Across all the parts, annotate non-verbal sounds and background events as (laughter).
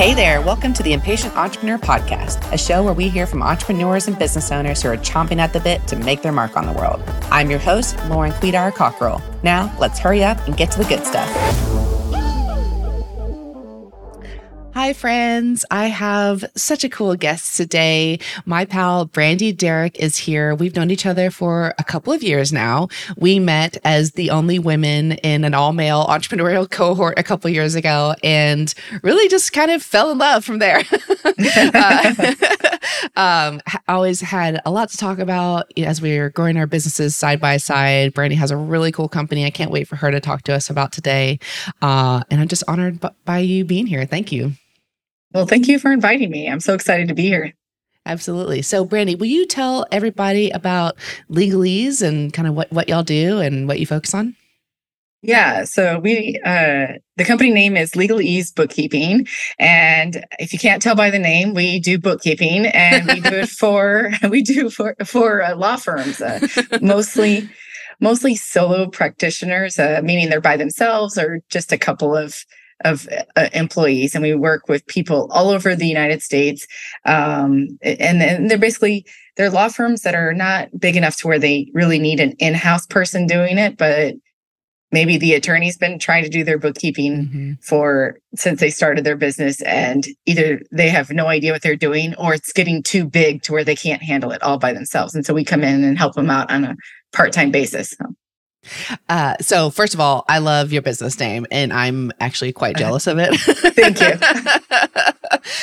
Hey there, welcome to the Impatient Entrepreneur Podcast, a show where we hear from entrepreneurs and business owners who are chomping at the bit to make their mark on the world. I'm your host, Lauren Kwedar Cockerell. Now, let's hurry up and get to the good stuff. Hi, friends. I have such a cool guest today. My pal, Brandy Derrick, is here. We've known each other for a couple of years now. We met as the only women in an all male entrepreneurial cohort a couple years ago and really just kind of fell in love from there. (laughs) uh, (laughs) um, always had a lot to talk about as we are growing our businesses side by side. Brandy has a really cool company. I can't wait for her to talk to us about today. Uh, and I'm just honored by you being here. Thank you. Well, thank you for inviting me. I'm so excited to be here. Absolutely. So, Brandy, will you tell everybody about Legal Ease and kind of what, what y'all do and what you focus on? Yeah, so we uh the company name is Legal Ease Bookkeeping and if you can't tell by the name, we do bookkeeping and we do it (laughs) for we do for for uh, law firms uh, mostly mostly solo practitioners uh, meaning they're by themselves or just a couple of of uh, employees and we work with people all over the united states um, and, and they're basically they're law firms that are not big enough to where they really need an in-house person doing it but maybe the attorney's been trying to do their bookkeeping mm-hmm. for since they started their business and either they have no idea what they're doing or it's getting too big to where they can't handle it all by themselves and so we come in and help them out on a part-time basis so. Uh, so first of all, I love your business name, and I'm actually quite jealous of it. (laughs) Thank you.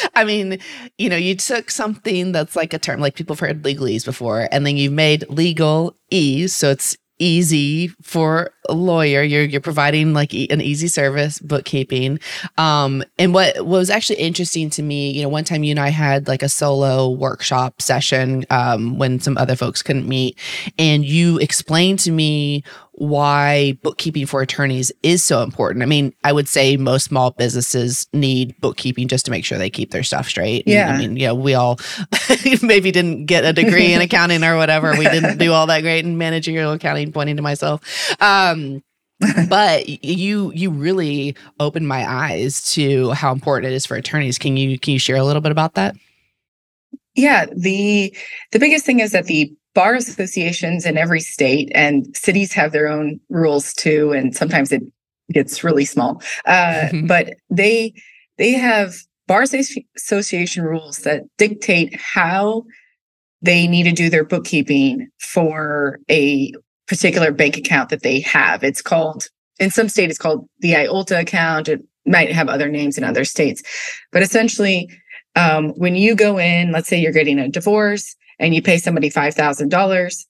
(laughs) I mean, you know, you took something that's like a term, like people have heard legalese before, and then you made legal ease, so it's easy for a lawyer you're you're providing like an easy service bookkeeping um and what, what was actually interesting to me you know one time you and I had like a solo workshop session um when some other folks couldn't meet and you explained to me why bookkeeping for attorneys is so important. I mean, I would say most small businesses need bookkeeping just to make sure they keep their stuff straight. Yeah. And, I mean, yeah, we all (laughs) maybe didn't get a degree in accounting or whatever. We didn't do all that great in managerial accounting, pointing to myself. Um, (laughs) but you you really opened my eyes to how important it is for attorneys. Can you can you share a little bit about that? Yeah, the the biggest thing is that the bar associations in every state and cities have their own rules too and sometimes it gets really small. Uh, mm-hmm. but they they have bar association rules that dictate how they need to do their bookkeeping for a particular bank account that they have. It's called in some state it's called the iolta account. It might have other names in other states. But essentially um, when you go in let's say you're getting a divorce and you pay somebody $5,000,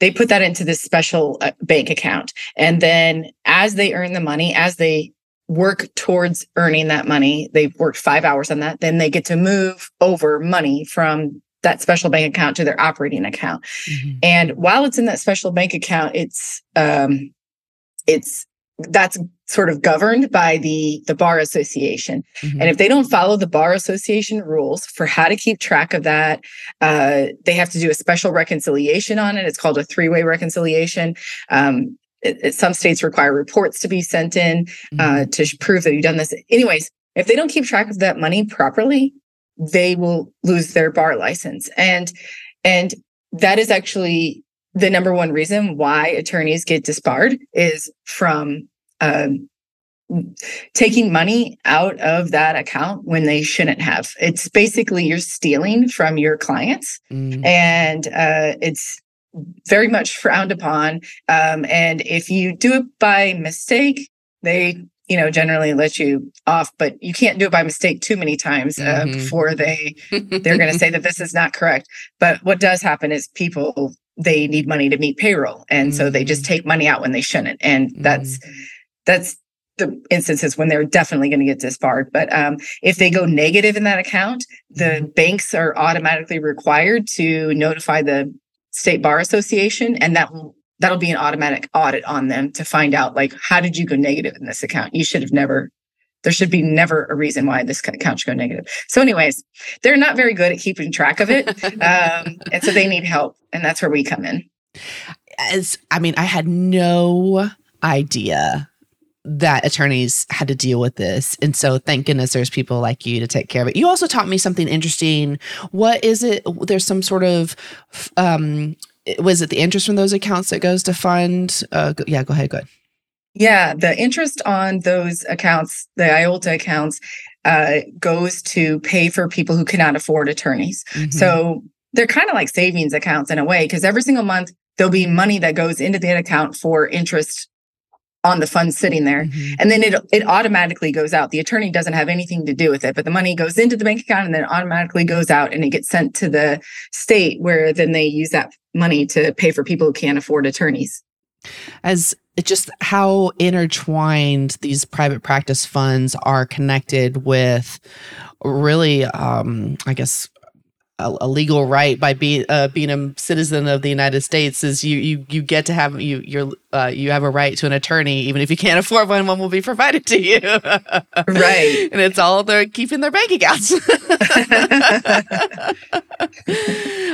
they put that into this special uh, bank account. And then as they earn the money, as they work towards earning that money, they've worked five hours on that, then they get to move over money from that special bank account to their operating account. Mm-hmm. And while it's in that special bank account, it's um, it's that's sort of governed by the the bar association. Mm-hmm. and if they don't follow the bar association rules for how to keep track of that uh, they have to do a special reconciliation on it. It's called a three-way reconciliation. Um, it, it, some states require reports to be sent in uh, mm-hmm. uh, to prove that you've done this. Anyways if they don't keep track of that money properly they will lose their bar license. And and that is actually the number one reason why attorneys get disbarred is from um, taking money out of that account when they shouldn't have. It's basically you're stealing from your clients, mm. and uh, it's very much frowned upon. Um, and if you do it by mistake, they you know generally let you off but you can't do it by mistake too many times uh, mm-hmm. before they they're going (laughs) to say that this is not correct but what does happen is people they need money to meet payroll and mm-hmm. so they just mm. take money out when they shouldn't and that's mm-hmm. that's the instances when they're definitely going to get disbarred but um, if they go negative in that account the mm-hmm. banks are automatically required to notify the state bar association and that will that'll be an automatic audit on them to find out like how did you go negative in this account you should have never there should be never a reason why this account should go negative. So, anyways, they're not very good at keeping track of it. (laughs) Um, and so they need help. And that's where we come in. As I mean, I had no idea that attorneys had to deal with this. And so thank goodness there's people like you to take care of it. You also taught me something interesting. What is it? There's some sort of, um, was it the interest from those accounts that goes to fund? Uh, yeah, go ahead. Go ahead. Yeah, the interest on those accounts, the IOLTA accounts, uh, goes to pay for people who cannot afford attorneys. Mm-hmm. So they're kind of like savings accounts in a way, because every single month there'll be money that goes into that account for interest on the funds sitting there mm-hmm. and then it it automatically goes out the attorney doesn't have anything to do with it but the money goes into the bank account and then automatically goes out and it gets sent to the state where then they use that money to pay for people who can't afford attorneys as just how intertwined these private practice funds are connected with really um i guess a, a, legal right by being uh, being a citizen of the United States is you you you get to have you you're uh, you have a right to an attorney even if you can't (laughs) afford one one will be provided to you. Right. (laughs) And it's all they're keeping their bank accounts. (laughs)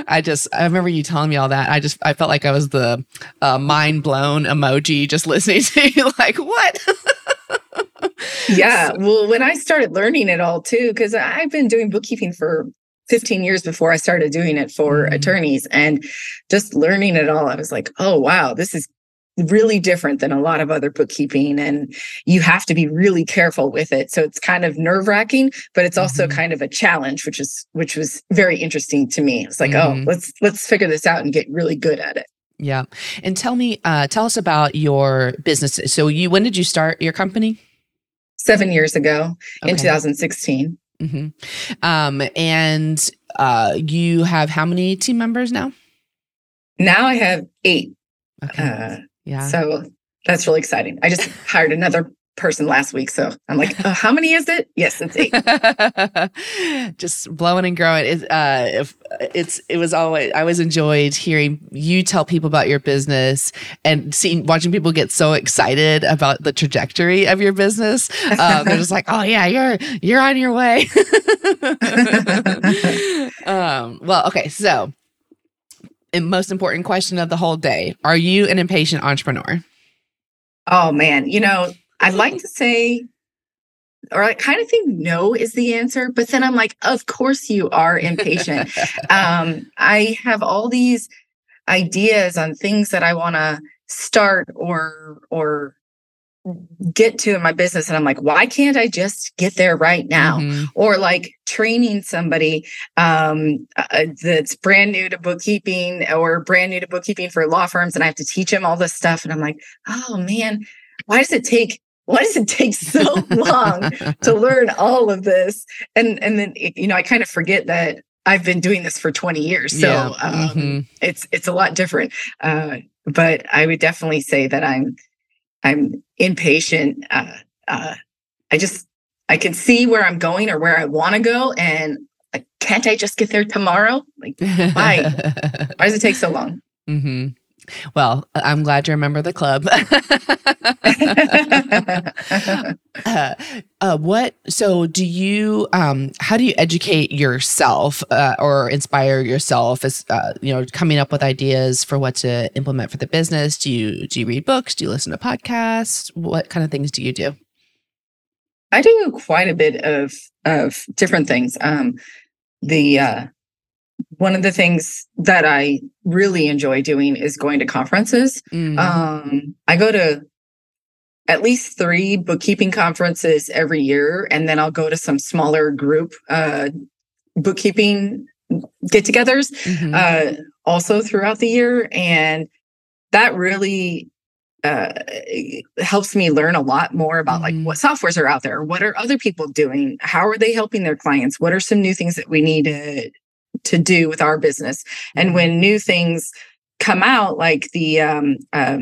I just I remember you telling me all that. I just I felt like I was the uh, mind blown emoji just listening to you like what? Yeah. Well when I started learning it all too because I've been doing bookkeeping for 15 years before I started doing it for mm-hmm. attorneys and just learning it all. I was like, oh, wow, this is really different than a lot of other bookkeeping and you have to be really careful with it so it's kind of nerve wracking but it's also mm-hmm. kind of a challenge which is which was very interesting to me it's like oh, mm-hmm. oh let's let's figure this out and get really good at it yeah and tell me uh tell us about your business so you when did you start your company seven years ago okay. in 2016 Mm-hmm. Um, and uh, you have how many team members now? Now I have eight. Okay. Uh, yeah. So that's really exciting. I just hired another person last week. So I'm like, oh, how many is it? Yes, it's eight. (laughs) Just blowing and growing. It, uh, if, it's it was always I always enjoyed hearing you tell people about your business and seeing watching people get so excited about the trajectory of your business. Um, they're just like, oh yeah, you're you're on your way. (laughs) um, well, okay, so. Most important question of the whole day: Are you an impatient entrepreneur? Oh man, you know I'd like to say, or I kind of think no is the answer, but then I'm like, of course you are impatient. (laughs) um, I have all these ideas on things that I want to start or or get to in my business and i'm like why can't i just get there right now mm-hmm. or like training somebody um, uh, that's brand new to bookkeeping or brand new to bookkeeping for law firms and i have to teach them all this stuff and i'm like oh man why does it take why does it take so (laughs) long to learn all of this? And and then you know, I kind of forget that I've been doing this for 20 years. So yeah. um, mm-hmm. it's it's a lot different. Uh, but I would definitely say that I'm I'm impatient. Uh, uh, I just I can see where I'm going or where I want to go, and like, can't I just get there tomorrow? Like, why? (laughs) why does it take so long? Mm-hmm. Well, I'm glad you're a member of the club. (laughs) uh, uh, what? So, do you? Um, how do you educate yourself uh, or inspire yourself as uh, you know coming up with ideas for what to implement for the business? Do you do you read books? Do you listen to podcasts? What kind of things do you do? I do quite a bit of of different things. Um, the uh, one of the things that I really enjoy doing is going to conferences. Mm-hmm. Um, I go to at least three bookkeeping conferences every year, and then I'll go to some smaller group uh, bookkeeping get togethers mm-hmm. uh, also throughout the year. And that really uh, helps me learn a lot more about mm-hmm. like what softwares are out there what are other people doing how are they helping their clients what are some new things that we need to to do with our business. And mm-hmm. when new things come out, like the um, uh,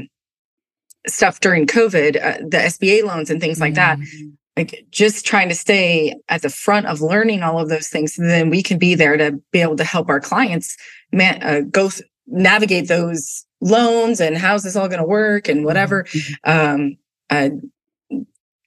stuff during COVID, uh, the SBA loans and things like that, mm-hmm. like just trying to stay at the front of learning all of those things, so then we can be there to be able to help our clients man, uh, go th- navigate those loans and how's this all going to work and whatever. Mm-hmm. Um,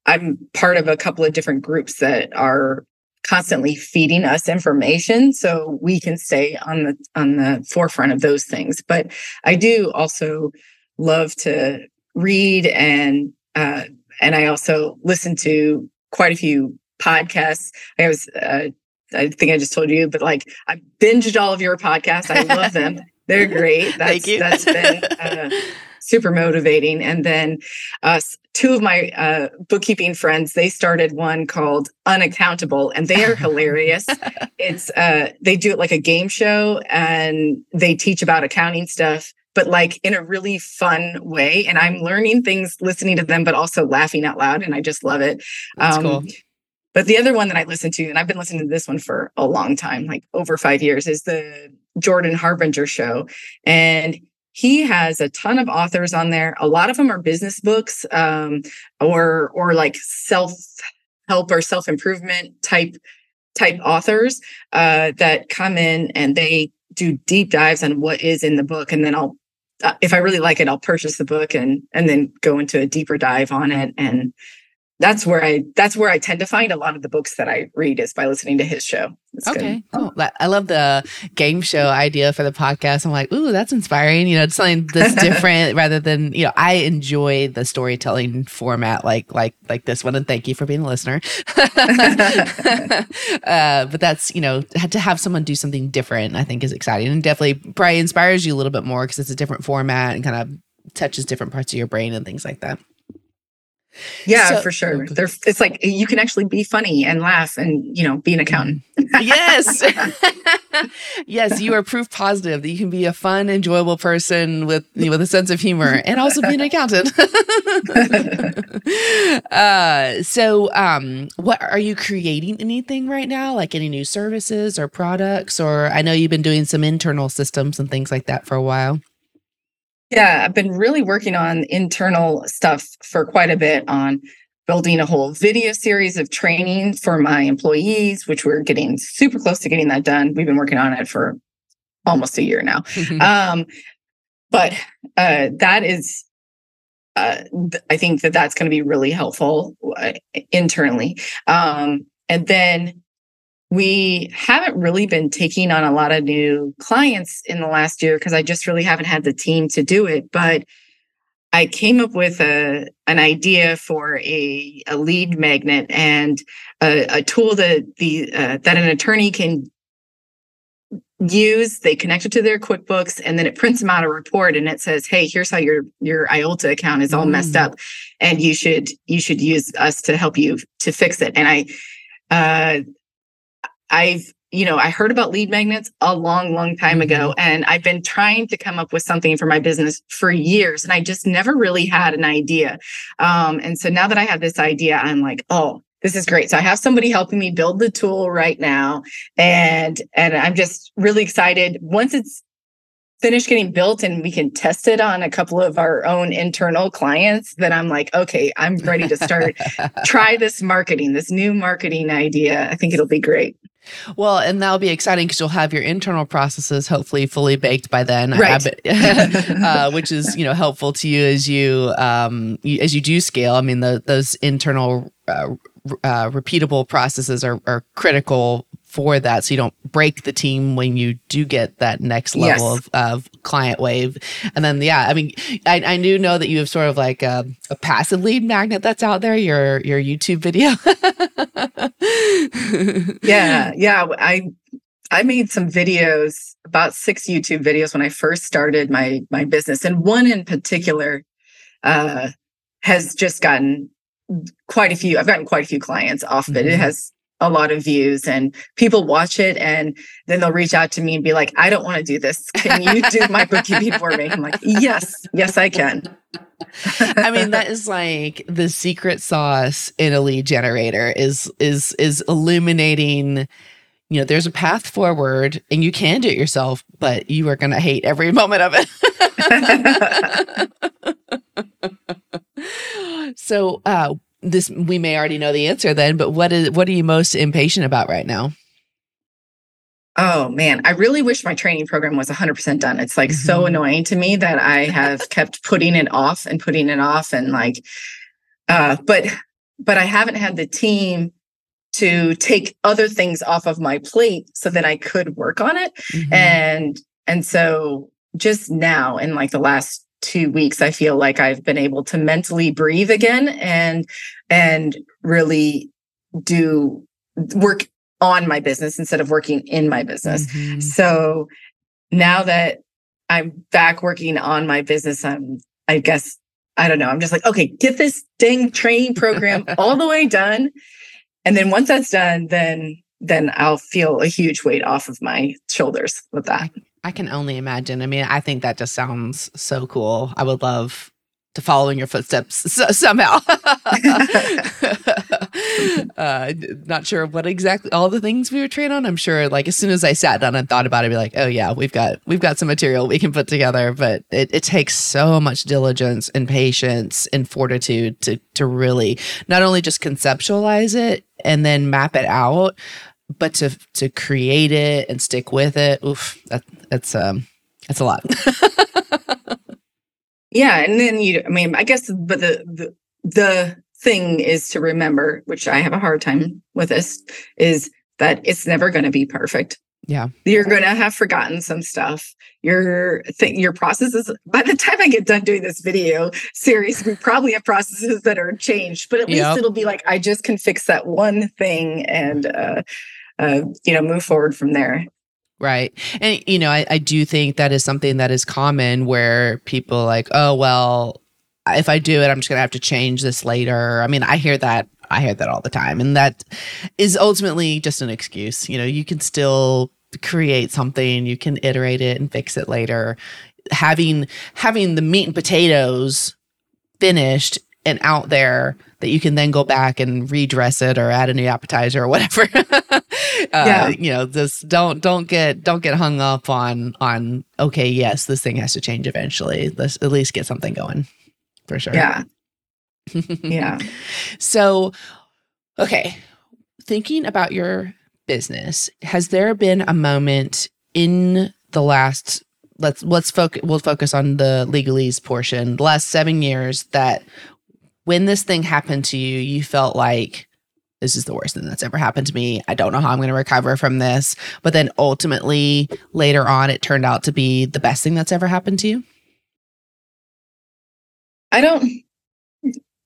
I'm part of a couple of different groups that are constantly feeding us information so we can stay on the on the forefront of those things but i do also love to read and uh, and I also listen to quite a few podcasts. I was, uh, I think I just told you, but like I binged all of your podcasts. I love them. (laughs) They're great. That's, Thank you. that's been uh, super motivating. And then uh, two of my uh, bookkeeping friends, they started one called Unaccountable, and they are (laughs) hilarious. it's uh, they do it like a game show, and they teach about accounting stuff but like in a really fun way. And I'm learning things listening to them, but also laughing out loud. And I just love it. That's um, cool. But the other one that I listen to, and I've been listening to this one for a long time, like over five years, is the Jordan Harbinger show. And he has a ton of authors on there. A lot of them are business books um, or or like self help or self improvement type type authors uh, that come in and they do deep dives on what is in the book, and then I'll uh, if I really like it, I'll purchase the book and and then go into a deeper dive on it and that's where I that's where I tend to find a lot of the books that I read is by listening to his show. It's okay, good. cool. I love the game show idea for the podcast. I'm like, ooh, that's inspiring. You know, it's something that's (laughs) different rather than you know. I enjoy the storytelling format like like like this one, and thank you for being a listener. (laughs) uh, but that's you know to have someone do something different, I think is exciting and definitely probably inspires you a little bit more because it's a different format and kind of touches different parts of your brain and things like that. Yeah, so, for sure. They're, it's like you can actually be funny and laugh and, you know, be an accountant. yes. (laughs) (laughs) yes, you are proof positive that you can be a fun, enjoyable person with you know, with a sense of humor and also be an (laughs) accountant. uh, so, um, what are you creating anything right now? Like any new services or products? Or I know you've been doing some internal systems and things like that for a while. Yeah, I've been really working on internal stuff for quite a bit on building a whole video series of training for my employees, which we're getting super close to getting that done. We've been working on it for almost a year now. um, but uh, that is, uh, th- I think that that's going to be really helpful uh, internally. Um, and then we haven't really been taking on a lot of new clients in the last year because I just really haven't had the team to do it. But I came up with a an idea for a, a lead magnet and a, a tool that the uh, that an attorney can use. They connect it to their QuickBooks, and then it prints them out a report, and it says, "Hey, here's how your your IOLTA account is all mm. messed up, and you should you should use us to help you to fix it." And I uh, I've, you know, I heard about lead magnets a long, long time ago, mm-hmm. and I've been trying to come up with something for my business for years, and I just never really had an idea. Um, and so now that I have this idea, I'm like, oh, this is great. So I have somebody helping me build the tool right now, and and I'm just really excited. Once it's finished getting built and we can test it on a couple of our own internal clients, then I'm like, okay, I'm ready to start (laughs) try this marketing, this new marketing idea. I think it'll be great. Well, and that'll be exciting because you'll have your internal processes hopefully fully baked by then, right. uh, (laughs) which is you know helpful to you as you um you, as you do scale. I mean, the, those internal uh, uh, repeatable processes are, are critical for that. So you don't break the team when you do get that next level yes. of, of client wave. And then yeah i mean i, I do know that you have sort of like a, a passive lead magnet that's out there your your youtube video. (laughs) Yeah yeah i i made some videos about six youtube videos when i first started my my business. And one in particular uh has just gotten quite a few i've gotten quite a few clients off of it. Mm-hmm. it has a lot of views and people watch it and then they'll reach out to me and be like i don't want to do this. Can you do my bookkeeping for me? I'm like yes yes i can. (laughs) I mean that is like the secret sauce in a lead generator is is is illuminating you know there's a path forward and you can do it yourself but you are going to hate every moment of it. (laughs) (laughs) So uh this we may already know the answer then, but what is what are you most impatient about right now? Oh man, I really wish my training program was 100% done. It's like mm-hmm. so annoying to me that I have kept putting it off and putting it off and like uh but but I haven't had the team to take other things off of my plate so that I could work on it. Mm-hmm. And and so just now in like the last two weeks, I feel like I've been able to mentally breathe again and and really do work on my business instead of working in my business. Mm-hmm. So now that I'm back working on my business, I'm I guess I don't know. I'm just like, okay, get this dang training program (laughs) all the way done. And then once that's done, then then I'll feel a huge weight off of my shoulders with that. I can only imagine. I mean, I think that just sounds so cool. I would love to follow in your footsteps somehow. (laughs) (laughs) uh, not sure what exactly all the things we were trained on. I'm sure, like as soon as I sat down and thought about it, I'd be like, oh yeah, we've got we've got some material we can put together. But it, it takes so much diligence and patience and fortitude to to really not only just conceptualize it and then map it out, but to to create it and stick with it. Oof, that, that's um that's a lot. (laughs) Yeah, and then you, I mean, I guess, but the the the thing is to remember, which I have a hard time with this, is that it's never going to be perfect. Yeah, you're going to have forgotten some stuff. Your thing, your processes. By the time I get done doing this video series, we probably have processes that are changed, but at least it'll be like I just can fix that one thing and uh, uh, you know move forward from there. Right. And, you know, I, I do think that is something that is common where people like, oh, well, if I do it, I'm just going to have to change this later. I mean, I hear that. I hear that all the time. And that is ultimately just an excuse. You know, you can still create something, you can iterate it and fix it later. Having having the meat and potatoes finished and out there that you can then go back and redress it or add a new appetizer or whatever. (laughs) uh, yeah. you know, just don't don't get don't get hung up on on okay, yes, this thing has to change eventually. Let's at least get something going. For sure. Yeah. (laughs) yeah. So, okay, thinking about your business, has there been a moment in the last let's let's focus we'll focus on the Legal Ease portion the last seven years that when this thing happened to you, you felt like this is the worst thing that's ever happened to me. I don't know how I'm going to recover from this. But then ultimately, later on, it turned out to be the best thing that's ever happened to you. I don't,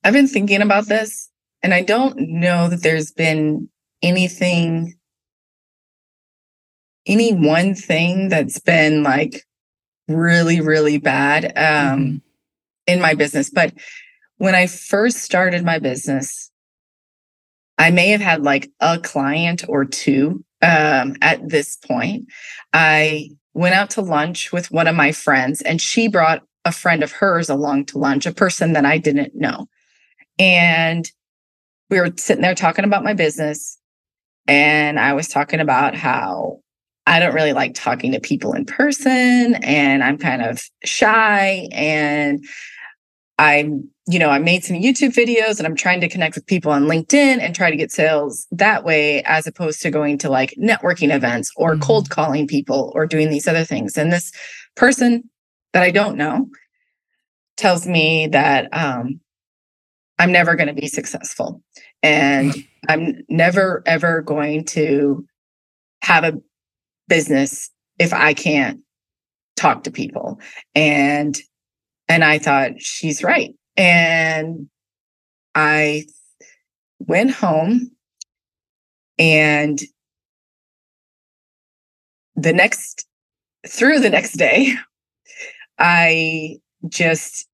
I've been thinking about this, and I don't know that there's been anything, any one thing that's been like really, really bad um, mm-hmm. in my business. But when I first started my business, I may have had like a client or two um, at this point. I went out to lunch with one of my friends, and she brought a friend of hers along to lunch, a person that I didn't know. And we were sitting there talking about my business. And I was talking about how I don't really like talking to people in person and I'm kind of shy. And I'm, you know, I made some YouTube videos and I'm trying to connect with people on LinkedIn and try to get sales that way, as opposed to going to like networking events or mm-hmm. cold calling people or doing these other things. And this person that I don't know tells me that um, I'm never going to be successful and (laughs) I'm never, ever going to have a business if I can't talk to people. And and I thought, she's right. And I went home and the next, through the next day, I just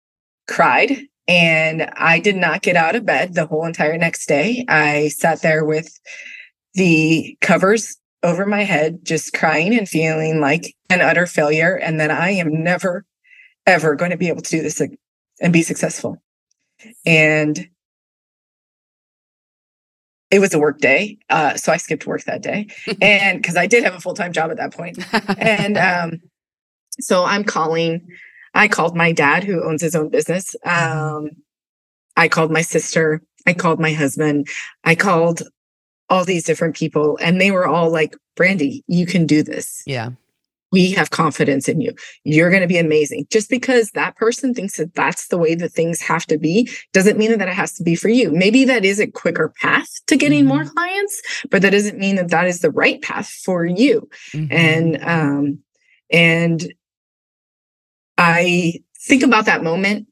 cried and I did not get out of bed the whole entire next day. I sat there with the covers over my head, just crying and feeling like an utter failure, and that I am never ever going to be able to do this and be successful. And it was a work day. Uh, so I skipped work that day. (laughs) and because I did have a full time job at that point. and um, so I'm calling, I called my dad who owns his own business. Mm-hmm. Um, I called my sister. I called my husband. I called all these different people, and they were all like, Brandy, you can do this. Yeah we have confidence in you. You're going to be amazing. Just because that person thinks that that's the way that things have to be doesn't mean that it has to be for you. Maybe that is a quicker path to getting mm-hmm. more clients, but that doesn't mean that that is the right path for you. Mm-hmm. And, um, and I think about that moment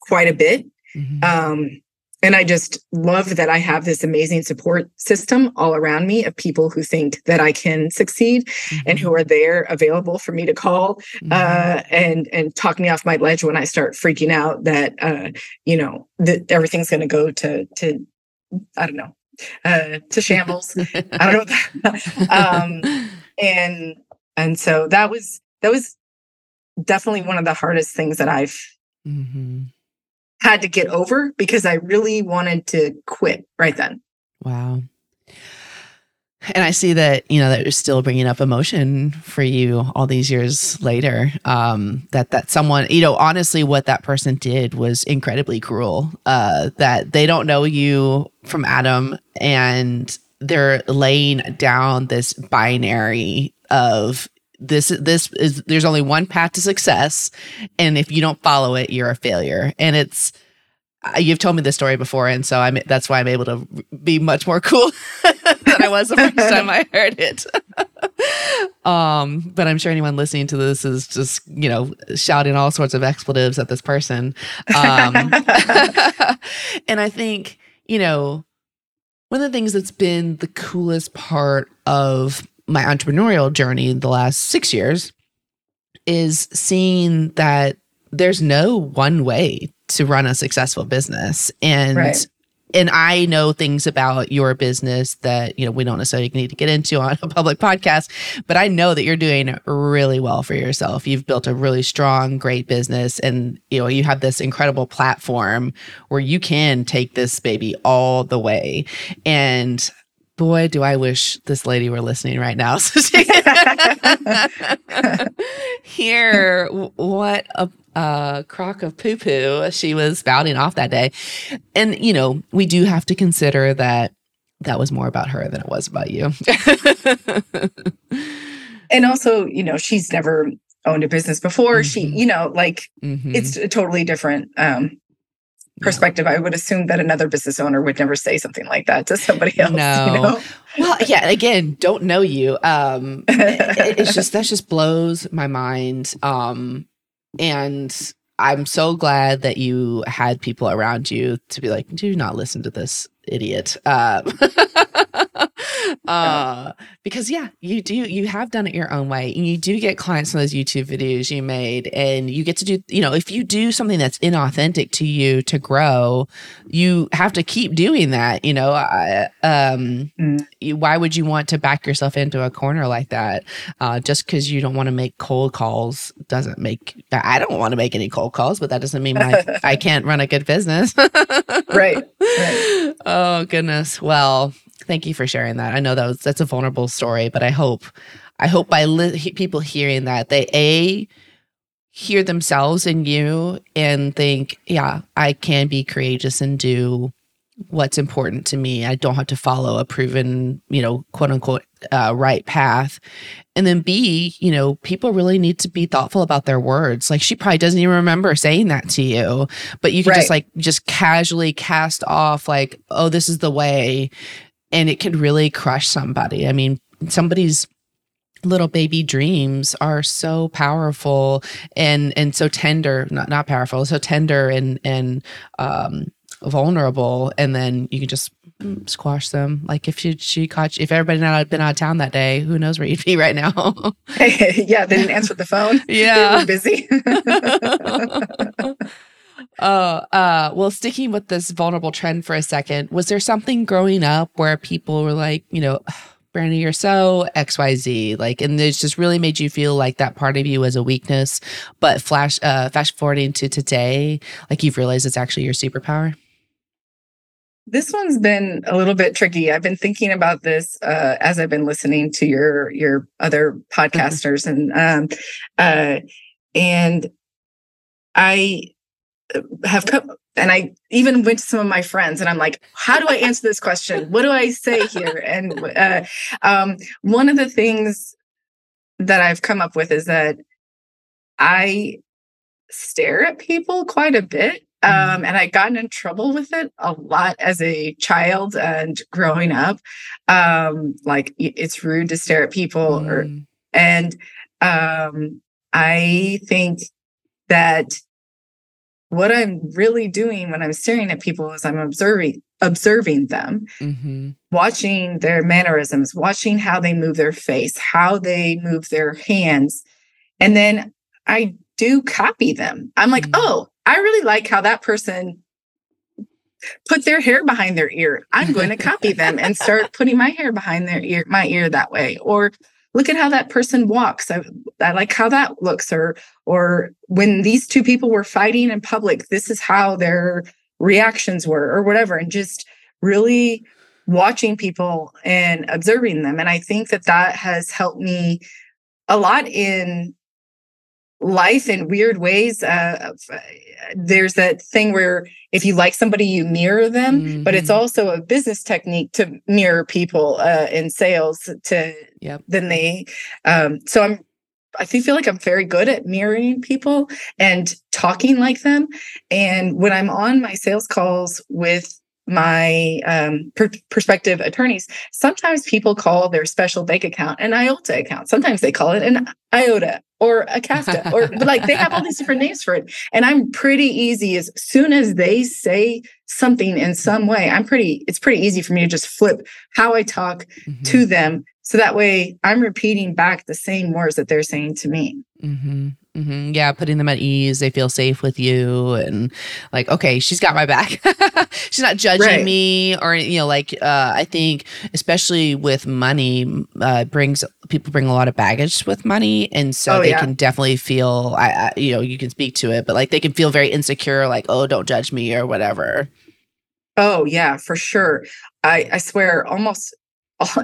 quite a bit. Mm-hmm. Um, and I just love that I have this amazing support system all around me of people who think that I can succeed mm-hmm. and who are there available for me to call mm-hmm. uh, and and talk me off my ledge when I start freaking out that uh, you know that everything's going to go to to I don't know uh, to shambles. I don't know. (laughs) um, and and so that was that was definitely one of the hardest things that I've mm-hmm had to get over because I really wanted to quit right then. Wow. And I see that, you know, that you're still bringing up emotion for you all these years later. Um, that, that someone, you know, honestly, what that person did was incredibly cruel. Uh, that they don't know you from Adam and they're laying down this binary of this this is there's only one path to success. And if you don't follow it you're a failure. And it's you've told me this story before. And so i'm that's why i'm able to be much more cool (laughs) than i was the first (laughs) time i heard it. (laughs) Um but i'm sure anyone listening to this is just you know shouting all sorts of expletives at this person. Um and i think you know one of the things that's been the coolest part of my entrepreneurial journey the last six years is seeing that there's no one way to run a successful business. And right. and I know things about your business that, you know, we don't necessarily need to get into on a public podcast, but I know that you're doing really well for yourself. You've built a really strong, great business and you know, you have this incredible platform where you can take this baby all the way. And boy, do I wish this lady were listening right now. (laughs) So she (laughs) can hear what a, a crock of poo poo she was spouting off that day. And, you know, we do have to consider that that was more about her than it was about you. (laughs) and also, you know, she's never owned a business before. Mm-hmm. She, you know, like mm-hmm. it's a totally different um perspective, I would assume that another business owner would never say something like that to somebody else. No. You know? Well, yeah, again, don't know you. Um it, it's just that just blows my mind. Um and I'm so glad that you had people around you to be like, do not listen to this idiot. Um, (laughs) (laughs) uh, because yeah, you do, you have done it your own way and you do get clients from those YouTube videos you made and you get to do, you know, if you do something that's inauthentic to you to grow, you have to keep doing that. You know, I, um, mm. you, why would you want to back yourself into a corner like that? Uh, just because you don't want to make cold calls doesn't make, I don't want to make any cold calls, but that doesn't mean my, (laughs) I can't run a good business. (laughs) right. right. Oh goodness. Well, thank you for sharing that. I know that was that's a vulnerable story, but I hope I hope by li- people hearing that they a hear themselves in you and think, yeah, I can be courageous and do what's important to me. I don't have to follow a proven, you know, quote unquote, uh, right path. And then B, you know, people really need to be thoughtful about their words. Like she probably doesn't even remember saying that to you, but you can right. just like just casually cast off like, oh, this is the way. And it could really crush somebody. I mean, somebody's little baby dreams are so powerful and and so tender not not powerful so tender and and um vulnerable. And then you can just squash them. Like if she she caught you, if everybody had been out of town that day who knows where you'd be right now? (laughs) Yeah they didn't answer the phone. Yeah. They were busy (laughs) (laughs) uh uh well sticking with this vulnerable trend for a second was there something growing up where people were like you know Brandy, you're so XYZ. Like, and it's just really made you feel like that part of you was a weakness. But flash, uh, fast forwarding to today, like you've realized it's actually your superpower. This one's been a little bit tricky. I've been thinking about this uh, as I've been listening to your your other mm-hmm. podcasters, and um, uh, and I have come and I even went to some of my friends and I'm like, how do I answer this question? What do I say here? And uh, um, one of the things that I've come up with is that I stare at people quite a bit. Mm-hmm. Um, and I gotten in trouble with it a lot as a child and growing up. Um, like it's rude to stare at people, mm. or and um, I think that what I'm really doing when I'm staring at people is I'm observing observing them, mm-hmm. watching their mannerisms, watching how they move their face, how they move their hands. And then I do copy them. I'm like, mm-hmm. oh, I really like how that person put their hair behind their ear. I'm going to copy them and start putting my hair behind their ear, my ear that way. Or look at how that person walks. I, I like how that looks. Or or when these two people were fighting in public, this is how their reactions were, or whatever. And just really watching people and observing them. And I think that that has helped me a lot in life in weird ways. Uh, uh, there's that thing where if you like somebody, you mirror them, mm-hmm. but it's mm-hmm. also a business technique to mirror people uh, in sales. To yep. then they, um, so I'm. I feel like I'm very good at mirroring people and talking like them. And when I'm on my sales calls with my um, per- prospective attorneys, sometimes people call their special bank account an IOTA account. Sometimes they call it an IOTA or a CASTA, or like they have all these different names for it. And I'm pretty easy as soon as they say something in some way, I'm pretty, it's pretty easy for me to just flip how I talk mm-hmm. to them. So that way I'm repeating back the same words that they're saying to me. Mm-hmm. Mm-hmm. Yeah, putting them at ease. They feel safe with you, and like, okay, she's got my back. (laughs) she's not judging right. me, or you know, like uh, I think, especially with money, uh, brings people bring a lot of baggage with money, and so oh, they yeah. can definitely feel. I, I, you know, you can speak to it, but like they can feel very insecure, like, oh, don't judge me or whatever. Oh yeah, for sure. I I swear, almost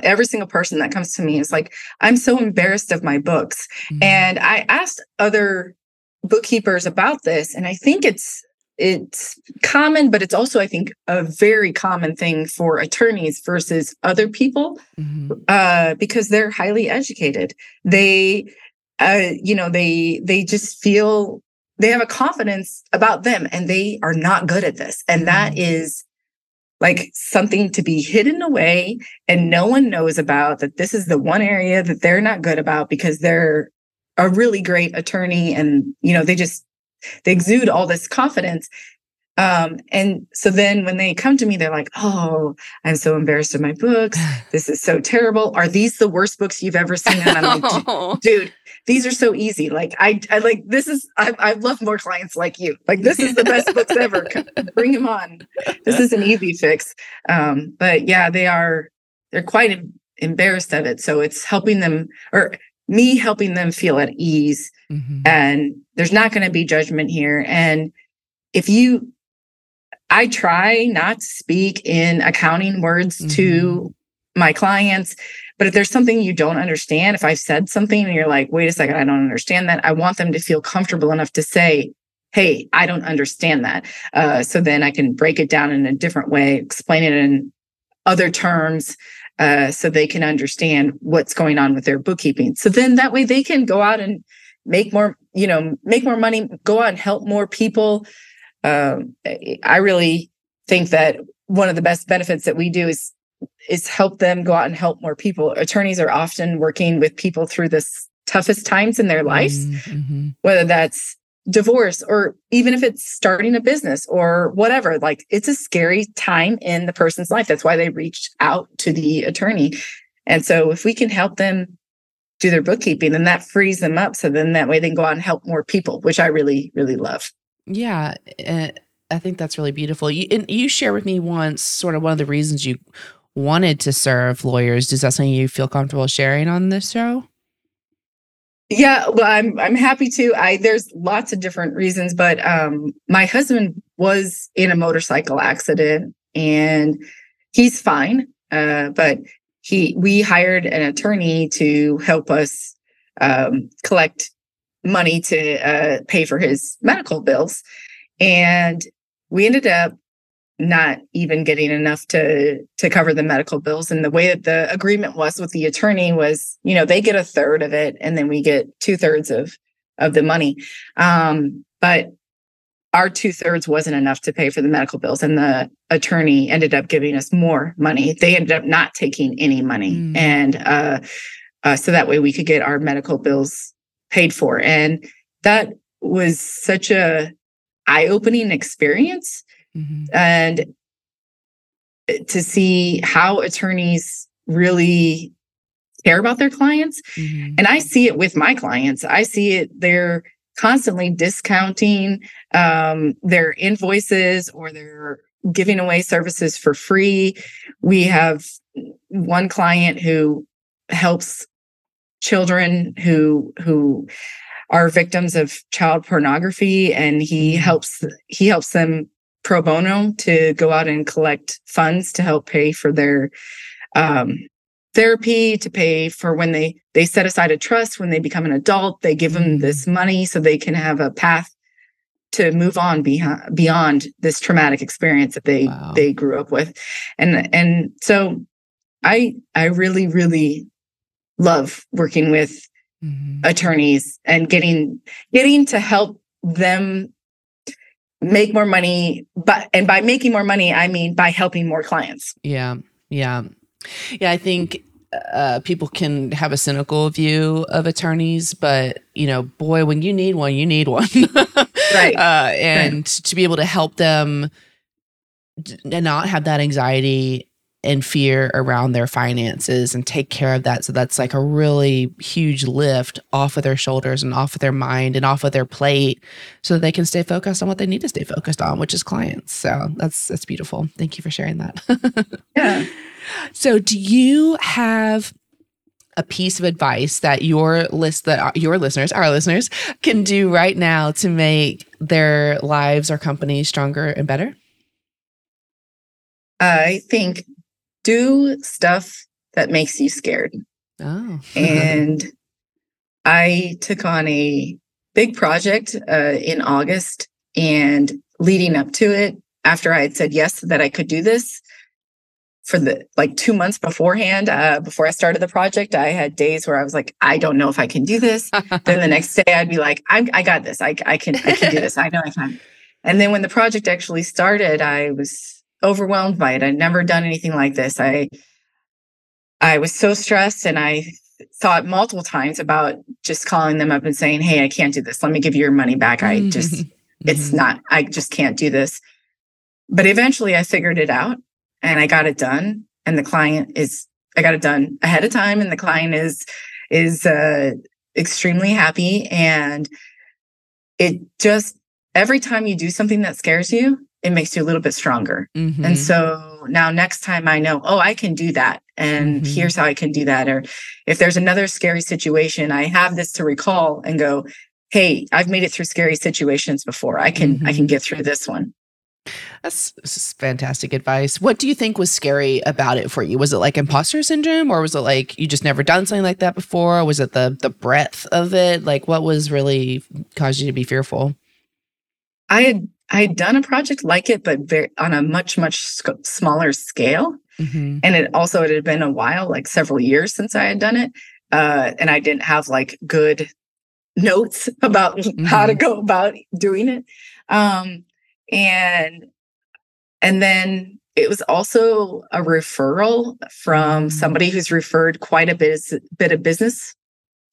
every single person that comes to me is like, I'm so embarrassed of my books. Mm-hmm. And I asked other bookkeepers about this, and I think it's it's common, but it's also, I think, a very common thing for attorneys versus other people mm-hmm. uh, because they're highly educated. They, uh, you know, they they just feel they have a confidence about them, and they are not good at this, and mm-hmm. that is like something to be hidden away and no one knows about that this is the one area that they're not good about because they're a really great attorney and you know they just they exude all this confidence um, and so then when they come to me, they're like, Oh, I'm so embarrassed of my books. (sighs) This is so terrible. Are these the worst books you've ever seen? And I'm like, dude, (laughs) these are so easy. Like I, I like this is I, I love more clients like you. Like this is the best books ever. Bring them on. This is an easy fix. Um, but yeah, they are they're quite embarrassed of it. So it's helping them or me helping them feel at ease. Mm-hmm. And there's not going to be judgment here. And if you I try not to speak in accounting words mm-hmm. to my clients but if there's something you don't understand, if I've said something and you're like, wait a second, I don't understand that, I want them to feel comfortable enough to say, hey, I don't understand that. Uh, so then I can break it down in a different way, explain it in other terms. Uh, so they can understand what's going on with their bookkeeping. So then that way they can go out and make more, you know, make more money, go out and help more people. Um, I really think that one of the best benefits that we do is is help them go out and help more people. Attorneys are often working with people through the toughest times in their lives, mm-hmm. whether that's divorce or even if it's starting a business or whatever. Like it's a scary time in the person's life. That's why they reached out to the attorney. And so if we can help them do their bookkeeping, then that frees them up. So then that way they can go out and help more people, which I really, really love. Yeah. Uh, I think that's really beautiful. You, and you share with me once sort of one of the reasons you wanted to serve lawyers. Is that something you feel comfortable sharing on this show? Yeah, well, I'm I'm happy to. I there's lots of different reasons, but um, my husband was in a motorcycle accident and he's fine. Uh, but he we hired an attorney to help us um, collect money to uh, pay for his medical bills, and we ended up not even getting enough to to cover the medical bills. And the way that the agreement was with the attorney was you know they get a third of it and then we get two thirds of of the money. Um but our two thirds wasn't enough to pay for the medical bills and the attorney ended up giving us more money. They ended up not taking any money. Mm. and uh, uh so that way we could get our medical bills paid for. And that was such a eye-opening experience mm-hmm. and to see how attorneys really care about their clients. Mm-hmm. And I see it with my clients. I see it, they're constantly discounting um, their invoices or they're giving away services for free. We have one client who helps children who who are victims of child pornography and he mm-hmm. helps he helps them pro bono to go out and collect funds to help pay for their um, therapy to pay for when they they set aside a trust when they become an adult they give them this money so they can have a path to move on beyond beyond this traumatic experience that they wow. they grew up with and and so i i really really love working with mm-hmm. attorneys and getting getting to help them make more money but and by making more money i mean by helping more clients yeah yeah yeah, I think uh, people can have a cynical view of attorneys, but you know, boy, when you need one, you need one, (laughs) right? Uh, and right. to be able to help them and not have that anxiety and fear around their finances and take care of that. So that's like a really huge lift off of their shoulders and off of their mind and off of their plate so that they can stay focused on what they need to stay focused on, which is clients. So that's that's beautiful. Thank you for sharing that. (laughs) yeah. So, do you have a piece of advice that your list that your listeners, our listeners, can do right now to make their lives or companies stronger and better? I think do stuff that makes you scared. Oh. (laughs) and I took on a big project uh, in August and leading up to it, after I had said yes that I could do this, for the like two months beforehand, uh, before I started the project, I had days where I was like, I don't know if I can do this. (laughs) then the next day, I'd be like, I, I got this. I, I can, I can do this. I know I can. And then when the project actually started, I was overwhelmed by it. I'd never done anything like this. I, I was so stressed, and I thought multiple times about just calling them up and saying, Hey, I can't do this. Let me give you your money back. I just, it's mm-hmm. not, I just can't do this. But eventually I figured it out and I got it done. And the client is, I got it done ahead of time, and the client is is uh, extremely happy. And it just every time you do something that scares you, it makes you a little bit stronger. Mm-hmm. And so now next time I know, oh, I can do that. And mm-hmm. here's how I can do that. Or if there's another scary situation, I have this to recall and go, hey, I've made it through scary situations before. I can mm-hmm. I can mm-hmm. get through this one. That's, fantastic advice. What do you think was scary about it for you? Was it like imposter syndrome or was it like you just never done something like that before? Was it the the breadth of it? Like what was really caused you to be fearful? I had I had done a project like it, but very, on a much much sc- smaller scale, mm-hmm. and it also it had been a while, like several years since I had done it, uh, and I didn't have like good notes (laughs) about mm-hmm. how to mm-hmm. go about doing it. Um, and and then it was also a referral from mm. somebody who's referred quite a bit, bit of business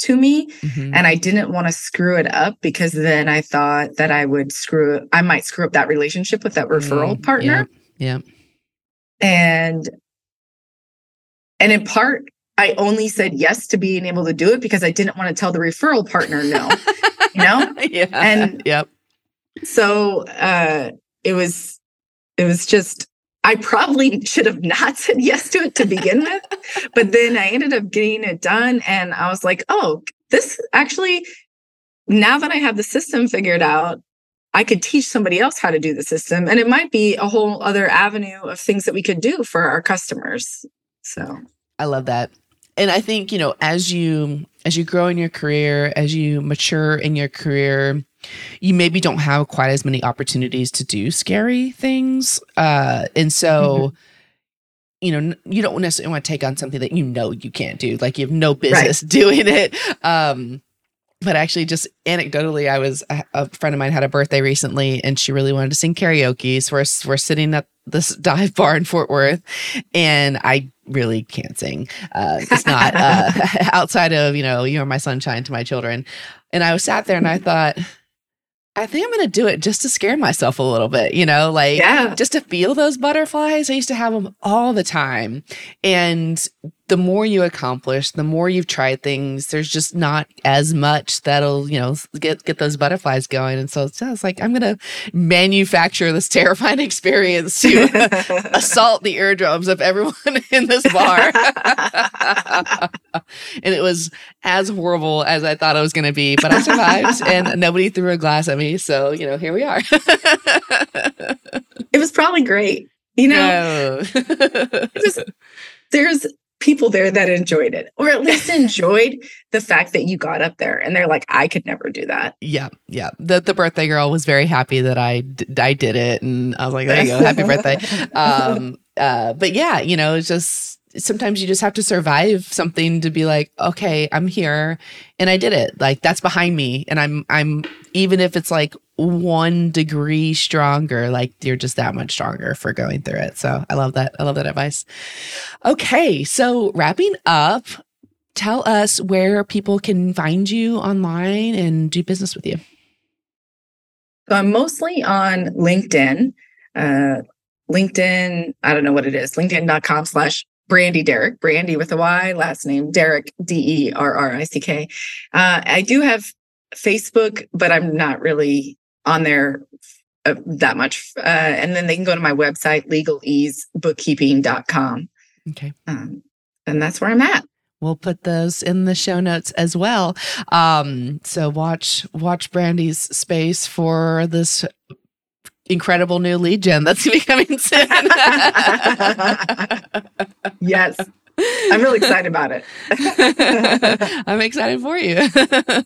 to me mm-hmm. and i didn't want to screw it up because then i thought that i would screw i might screw up that relationship with that referral mm, partner. yeah, yeah and and in part i only said yes to being able to do it because i didn't want to tell the referral partner no you know? (laughs) Yeah and yep. so uh, it was it was just I probably should have not said yes to it to begin (laughs) with, but then I ended up getting it done, and I was like, oh, this actually. Now that I have the system figured out, I could teach somebody else how to do the system, and it might be a whole other avenue of things that we could do for our customers. So I love that and I think, you know, as you as you grow in your career, as you mature in your career, you maybe don't have quite as many opportunities to do scary things. Uh and so mm-hmm. you know, you don't necessarily want to take on something that you know you can't do. Like you have no business right. (laughs) doing it. Um but actually just anecdotally i was a friend of mine had a birthday recently and she really wanted to sing karaoke so we're, we're sitting at this (laughs) dive bar in fort worth and i really can't sing uh, it's not uh, (laughs) outside of you know you are my sunshine to my children and i was sat there and i thought I think I'm going to do it just to scare myself a little bit, you know, like Yeah. just to feel those butterflies. I used to have them all the time. And the more you accomplish, the more you've tried things, there's just not as much that'll, you know, get get those butterflies going. And so it's, it's like I'm going to manufacture this (laughs) terrifying experience to (laughs) assault the eardrums of everyone (laughs) in this bar. and it was as horrible as I thought it was going to be, but I survived and nobody threw a glass at me. So, you know, here we are. it was probably great. You know, No. just, there's people there that enjoyed it, or at least (laughs) enjoyed the fact that you got up there and they're like, I could never do that. yeah, yeah. The the birthday girl was very happy that I d- I did it, and I was like, there you go, happy birthday. (laughs) Um, uh, but yeah, you know, it's just sometimes you just have to survive something to be like, okay, I'm here, and I did it. Like that's behind me, and I'm I'm even if it's like one degree stronger, like you're just that much stronger for going through it. So I love that. I love that advice. Okay, so wrapping up. Tell us where people can find you online and do business with you. So I'm mostly on LinkedIn. Uh, LinkedIn, I don't know what it is, linkedin.com slash Brandy Derrick, Brandy with a Y, last name Derrick, D E R R I C K. Uh, I do have Facebook, but I'm not really on there uh, that much. Uh, and then they can go to my website, legaleasebookkeeping.com. Okay. Um, and that's where I'm at. We'll put those in the show notes as well. Um, so watch watch Brandy's space for this incredible new lead gen that's (laughs) gonna be coming soon. Yes. I'm really excited about it. (laughs) I'm excited for you. (laughs)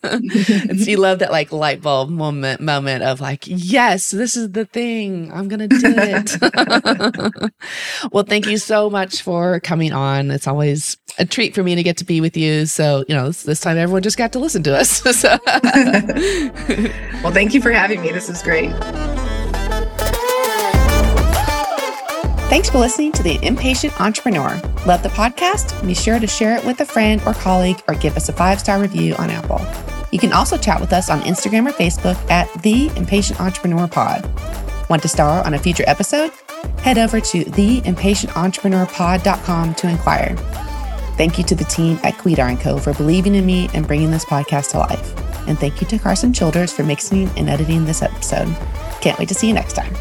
and so you love that like light bulb moment moment of like, yes, this is the thing. I'm gonna do it. well, thank you so much for coming on. It's always a treat for me to get to be with you. So, you know, this, this time everyone just got to listen to us. well, thank you for having me. This is great. Thanks for listening to The Impatient Entrepreneur. Love the podcast? Be sure to share it with a friend or colleague or give us a five star review on Apple. You can also chat with us on Instagram or Facebook at The Impatient Entrepreneur Pod. Want to star on a future episode? Head over to theimpatienttrepreneurpod.com to inquire. Thank you to the team at Kwedar & Co. for believing in me and bringing this podcast to life. And thank you to Carson Childers for mixing and editing this episode. Can't wait to see you next time.